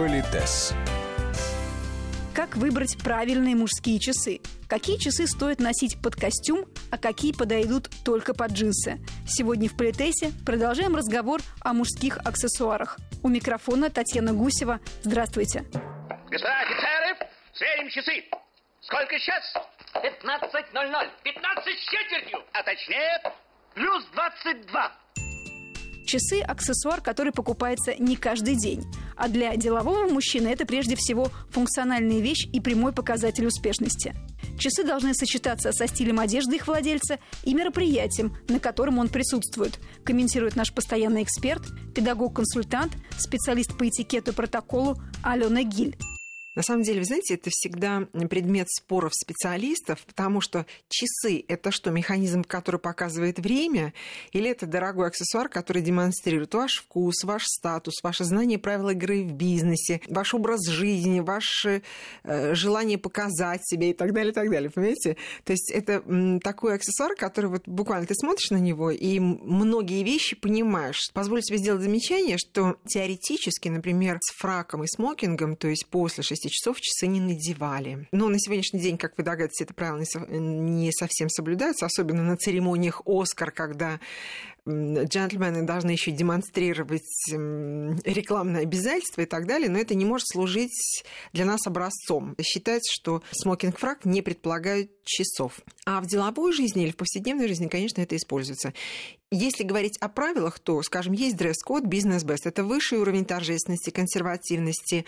Политес. Как выбрать правильные мужские часы? Какие часы стоит носить под костюм, а какие подойдут только под джинсы? Сегодня в Политесе продолжаем разговор о мужских аксессуарах. У микрофона Татьяна Гусева. Здравствуйте. Господа офицеры, сверим часы. Сколько сейчас? 15.00. 15 с четвертью. А точнее, плюс 22. Часы – аксессуар, который покупается не каждый день. А для делового мужчины это прежде всего функциональная вещь и прямой показатель успешности. Часы должны сочетаться со стилем одежды их владельца и мероприятием, на котором он присутствует, комментирует наш постоянный эксперт, педагог-консультант, специалист по этикету и протоколу Алена Гиль. На самом деле, вы знаете, это всегда предмет споров специалистов, потому что часы – это что, механизм, который показывает время, или это дорогой аксессуар, который демонстрирует ваш вкус, ваш статус, ваше знание правил игры в бизнесе, ваш образ жизни, ваше э, желание показать себя и так далее, и так далее, понимаете? То есть это м, такой аксессуар, который вот буквально ты смотришь на него и многие вещи понимаешь. Позволю себе сделать замечание, что теоретически, например, с фраком и смокингом, то есть после 6 часов часы не надевали. Но на сегодняшний день, как вы догадываетесь, это правило не совсем соблюдается, особенно на церемониях «Оскар», когда джентльмены должны еще демонстрировать рекламное обязательство и так далее, но это не может служить для нас образцом. Считается, что смокинг-фрак не предполагает часов. А в деловой жизни или в повседневной жизни, конечно, это используется. Если говорить о правилах, то, скажем, есть дресс-код, бизнес-бест. Это высший уровень торжественности, консервативности,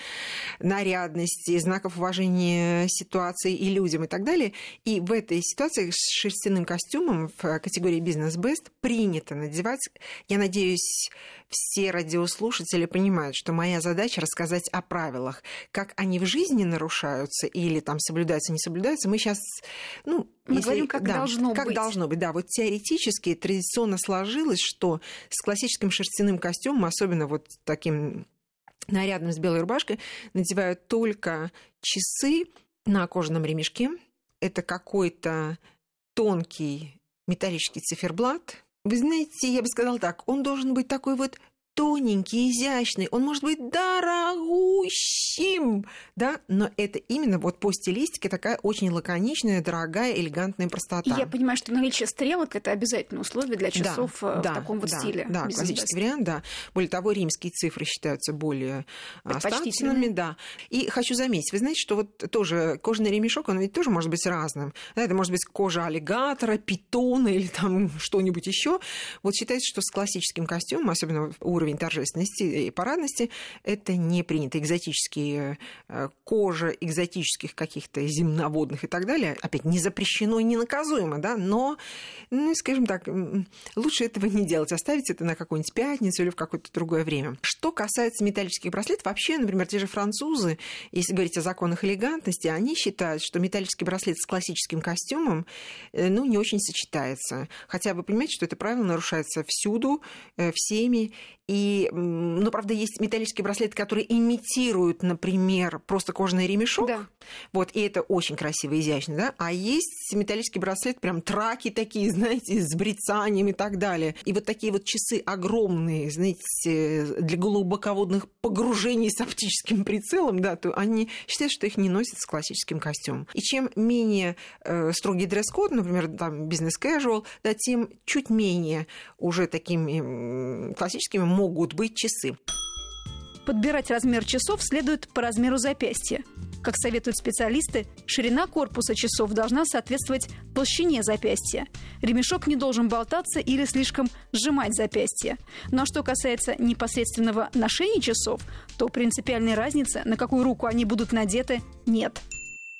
нарядности, знаков уважения ситуации и людям и так далее. И в этой ситуации с шерстяным костюмом в категории бизнес-бест принято надевать. Я надеюсь, все радиослушатели понимают, что моя задача рассказать о правилах. Как они в жизни нарушаются или там соблюдаются, не соблюдаются, мы сейчас ну, мы если, говорим, как да, должно как быть. Как должно быть, да. Вот теоретически традиционно сложилось, что с классическим шерстяным костюмом, особенно вот таким нарядным с белой рубашкой, надевают только часы на кожаном ремешке. Это какой-то тонкий металлический циферблат. Вы знаете, я бы сказала так, он должен быть такой вот тоненький, изящный, он может быть дорогущим, да, но это именно вот по стилистике такая очень лаконичная, дорогая, элегантная простота. И я понимаю, что наличие стрелок – это обязательное условие для часов да, в да, таком вот да, стиле. Да, классический вариант, да. Более того, римские цифры считаются более оставительными, да. И хочу заметить, вы знаете, что вот тоже кожаный ремешок, он ведь тоже может быть разным. Да, это может быть кожа аллигатора, питона или там что-нибудь еще. Вот считается, что с классическим костюмом, особенно у уровень торжественности и парадности, это не принято. Экзотические э, кожа экзотических каких-то земноводных и так далее, опять не запрещено и не наказуемо, да, но, ну, скажем так, лучше этого не делать, оставить это на какую-нибудь пятницу или в какое-то другое время. Что касается металлических браслетов, вообще, например, те же французы, если говорить о законах элегантности, они считают, что металлический браслет с классическим костюмом, э, ну, не очень сочетается. Хотя вы понимаете, что это правило нарушается всюду, э, всеми, и, ну, правда, есть металлические браслеты, которые имитируют, например, просто кожаный ремешок. Да. Вот, и это очень красиво, изящно, да. А есть металлический браслет, прям траки такие, знаете, с брецанием и так далее. И вот такие вот часы огромные, знаете, для глубоководных погружений с оптическим прицелом, да, то они считают, что их не носят с классическим костюмом. И чем менее э, строгий дресс-код, например, там бизнес-casual, да, тем чуть менее уже такими классическими могут быть часы. Подбирать размер часов следует по размеру запястья. Как советуют специалисты, ширина корпуса часов должна соответствовать толщине запястья. Ремешок не должен болтаться или слишком сжимать запястье. Но что касается непосредственного ношения часов, то принципиальной разницы, на какую руку они будут надеты, нет.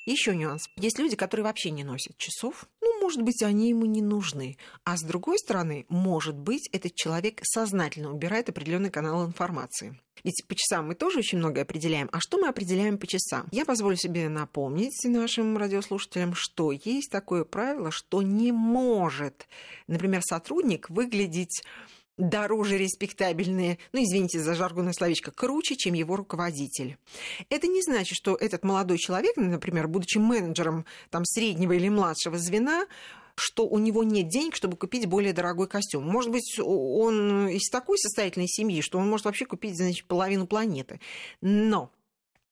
Еще нюанс. Есть люди, которые вообще не носят часов. Может быть, они ему не нужны. А с другой стороны, может быть, этот человек сознательно убирает определенный канал информации. Ведь по часам мы тоже очень много определяем. А что мы определяем по часам? Я позволю себе напомнить нашим радиослушателям, что есть такое правило, что не может, например, сотрудник выглядеть дороже респектабельные, ну, извините за жаргонное словечко, круче, чем его руководитель. Это не значит, что этот молодой человек, например, будучи менеджером там, среднего или младшего звена, что у него нет денег, чтобы купить более дорогой костюм. Может быть, он из такой состоятельной семьи, что он может вообще купить, значит, половину планеты. Но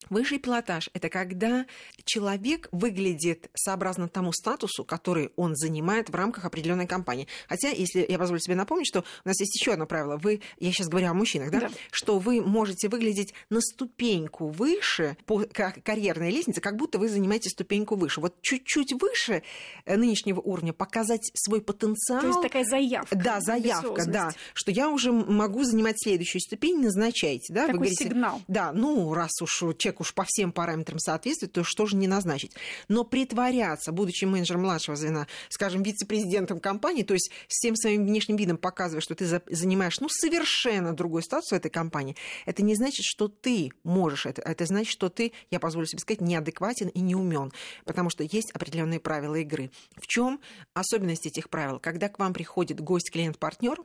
Высший пилотаж – это когда человек выглядит сообразно тому статусу, который он занимает в рамках определенной компании. Хотя, если я позволю себе напомнить, что у нас есть еще одно правило. Вы, я сейчас говорю о мужчинах, да? да. Что вы можете выглядеть на ступеньку выше по карьерной лестнице, как будто вы занимаете ступеньку выше. Вот чуть-чуть выше э, нынешнего уровня показать свой потенциал. То есть такая заявка. Да, заявка, да. Что я уже могу занимать следующую ступень, назначайте. Да? Такой вы говорите, сигнал. Да, ну, раз уж человек уж по всем параметрам соответствует, то что же не назначить? Но притворяться, будучи менеджером младшего звена, скажем, вице-президентом компании, то есть с тем своим внешним видом показывая, что ты занимаешь ну, совершенно другой статус в этой компании, это не значит, что ты можешь это. Это значит, что ты, я позволю себе сказать, неадекватен и не умен, потому что есть определенные правила игры. В чем особенность этих правил? Когда к вам приходит гость, клиент, партнер,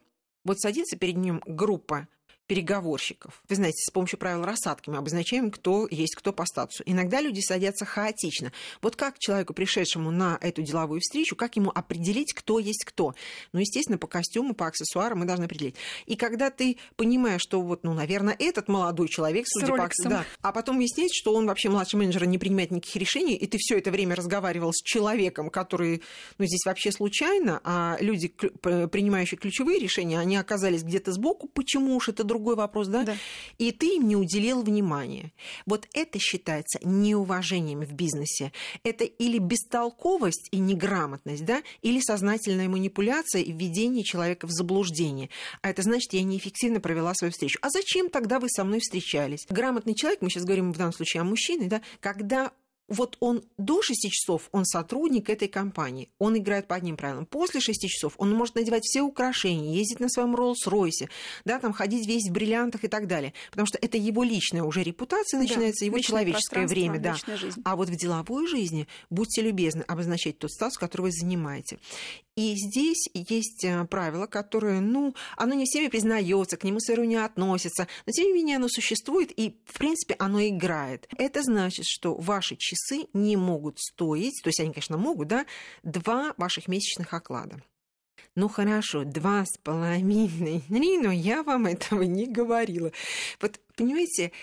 вот садится перед ним группа переговорщиков. Вы знаете, с помощью правил рассадки мы обозначаем, кто есть кто по статусу. Иногда люди садятся хаотично. Вот как человеку, пришедшему на эту деловую встречу, как ему определить, кто есть кто? Ну, естественно, по костюму, по аксессуарам мы должны определить. И когда ты понимаешь, что вот, ну, наверное, этот молодой человек, судя по да, а потом выясняется, что он вообще младший менеджер не принимает никаких решений, и ты все это время разговаривал с человеком, который, ну, здесь вообще случайно, а люди, принимающие ключевые решения, они оказались где-то сбоку, почему уж это другой вопрос, да? да? И ты им не уделил внимания. Вот это считается неуважением в бизнесе. Это или бестолковость и неграмотность, да, или сознательная манипуляция и введение человека в заблуждение. А это значит, я неэффективно провела свою встречу. А зачем тогда вы со мной встречались? Грамотный человек, мы сейчас говорим в данном случае о мужчине, да, когда вот он до 6 часов, он сотрудник этой компании, он играет по одним правилам. После 6 часов он может надевать все украшения, ездить на своем Роллс-Ройсе, да, там ходить весь в бриллиантах и так далее. Потому что это его личная уже репутация, начинается да, его человеческое время. Да. А вот в деловой жизни, будьте любезны, обозначать тот статус, который вы занимаете. И здесь есть э, правило, которое, ну, оно не всеми признается, к нему с не относится, но тем не менее оно существует, и, в принципе, оно играет. Это значит, что ваши часы не могут стоить, то есть они, конечно, могут, да, два ваших месячных оклада. Ну хорошо, два с половиной, но я вам этого не говорила. Вот, понимаете,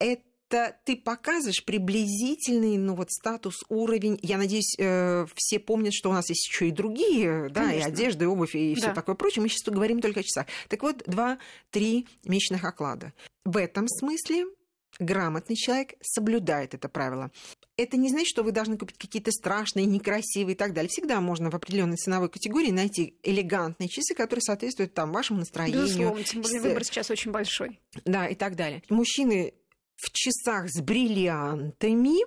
это это ты показываешь приблизительный, ну вот статус, уровень. Я надеюсь, э, все помнят, что у нас есть еще и другие, да, и одежда, и обувь, и все да. такое прочее. Мы сейчас говорим только о часах. Так вот, два-три месячных оклада. В этом смысле грамотный человек соблюдает это правило. Это не значит, что вы должны купить какие-то страшные, некрасивые и так далее. Всегда можно в определенной ценовой категории найти элегантные часы, которые соответствуют там вашему настроению. Безусловно, тем более выбор сейчас очень большой. Да, и так далее. Мужчины в часах с бриллиантами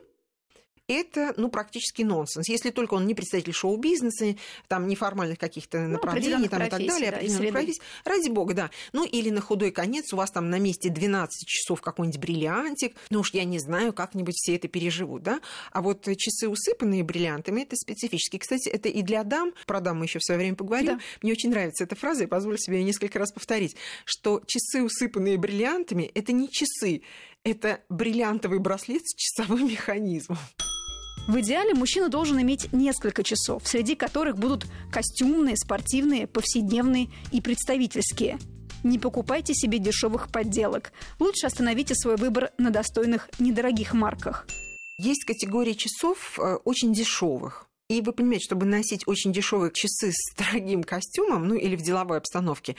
это, ну, практически нонсенс. Если только он не представитель шоу-бизнеса, там, неформальных каких-то ну, направлений там, и так далее, да, определенных профессий. Ради бога, да. Ну, или на худой конец у вас там на месте 12 часов какой-нибудь бриллиантик. Ну уж я не знаю, как-нибудь все это переживут, да. А вот часы, усыпанные бриллиантами, это специфически. Кстати, это и для дам, про дам мы еще в свое время поговорим. Да. Мне очень нравится эта фраза, я позволю себе ее несколько раз повторить, что часы, усыпанные бриллиантами, это не часы, это бриллиантовый браслет с часовым механизмом. В идеале мужчина должен иметь несколько часов, среди которых будут костюмные, спортивные, повседневные и представительские. Не покупайте себе дешевых подделок. Лучше остановите свой выбор на достойных недорогих марках. Есть категория часов э, очень дешевых. И вы понимаете, чтобы носить очень дешевые часы с дорогим костюмом, ну или в деловой обстановке,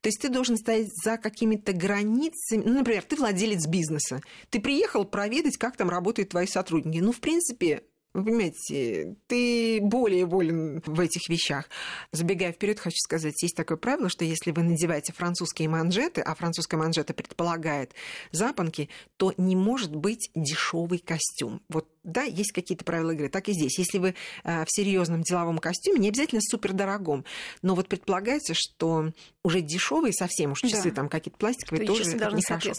то есть ты должен стоять за какими-то границами. Ну, например, ты владелец бизнеса. Ты приехал проведать, как там работают твои сотрудники. Ну, в принципе, вы понимаете, ты более волен в этих вещах. Забегая вперед, хочу сказать, есть такое правило, что если вы надеваете французские манжеты, а французская манжета предполагает запонки, то не может быть дешевый костюм. Вот да, есть какие-то правила игры. Так и здесь. Если вы э, в серьезном деловом костюме, не обязательно супер дорогом, но вот предполагается, что уже дешевые совсем уж часы да. там какие-то пластиковые то тоже нехорошо.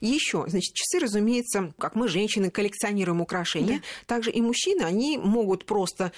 Еще, значит, часы, разумеется, как мы женщины коллекционируем украшения, да. также и мужчины, они могут просто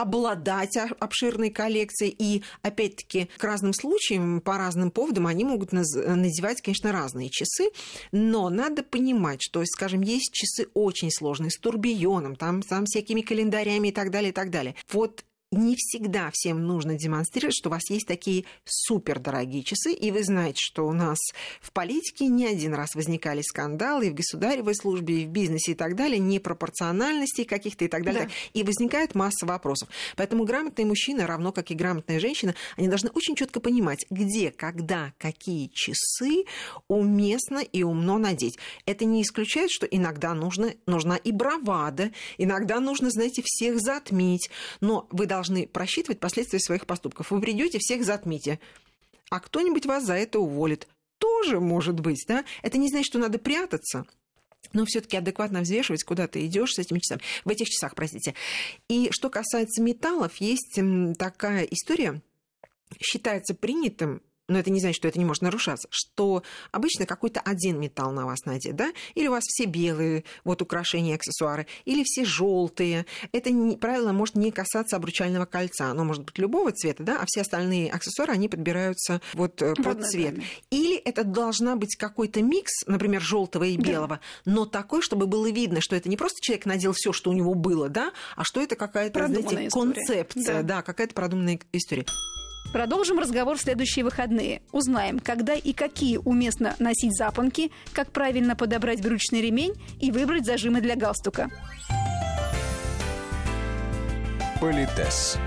обладать обширной коллекцией. И, опять-таки, к разным случаям, по разным поводам они могут надевать, конечно, разные часы. Но надо понимать, что, скажем, есть часы очень сложные, с турбионом, там, там всякими календарями и так далее, и так далее. Вот не всегда всем нужно демонстрировать, что у вас есть такие супердорогие часы, и вы знаете, что у нас в политике не один раз возникали скандалы и в государевой службе, и в бизнесе и так далее, непропорциональностей каких-то и так далее. Да. И возникает масса вопросов. Поэтому грамотные мужчины, равно как и грамотная женщина, они должны очень четко понимать, где, когда, какие часы уместно и умно надеть. Это не исключает, что иногда нужно, нужна и бравада, иногда нужно, знаете, всех затмить, но вы должны просчитывать последствия своих поступков. Вы придете, всех затмите, а кто-нибудь вас за это уволит. Тоже может быть, да? Это не значит, что надо прятаться, но все-таки адекватно взвешивать, куда ты идешь с этими часами, в этих часах, простите. И что касается металлов, есть такая история, считается принятым но это не значит, что это не может нарушаться, что обычно какой-то один металл на вас надет, да, или у вас все белые вот украшения, аксессуары, или все желтые. Это не, правило может не касаться обручального кольца, оно может быть любого цвета, да, а все остальные аксессуары, они подбираются вот э, под цвет. Или это должна быть какой-то микс, например, желтого и белого, да. но такой, чтобы было видно, что это не просто человек надел все, что у него было, да, а что это какая-то, знаете, концепция, да, да какая-то продуманная история. Продолжим разговор в следующие выходные. Узнаем, когда и какие уместно носить запонки, как правильно подобрать брючный ремень и выбрать зажимы для галстука. Политес.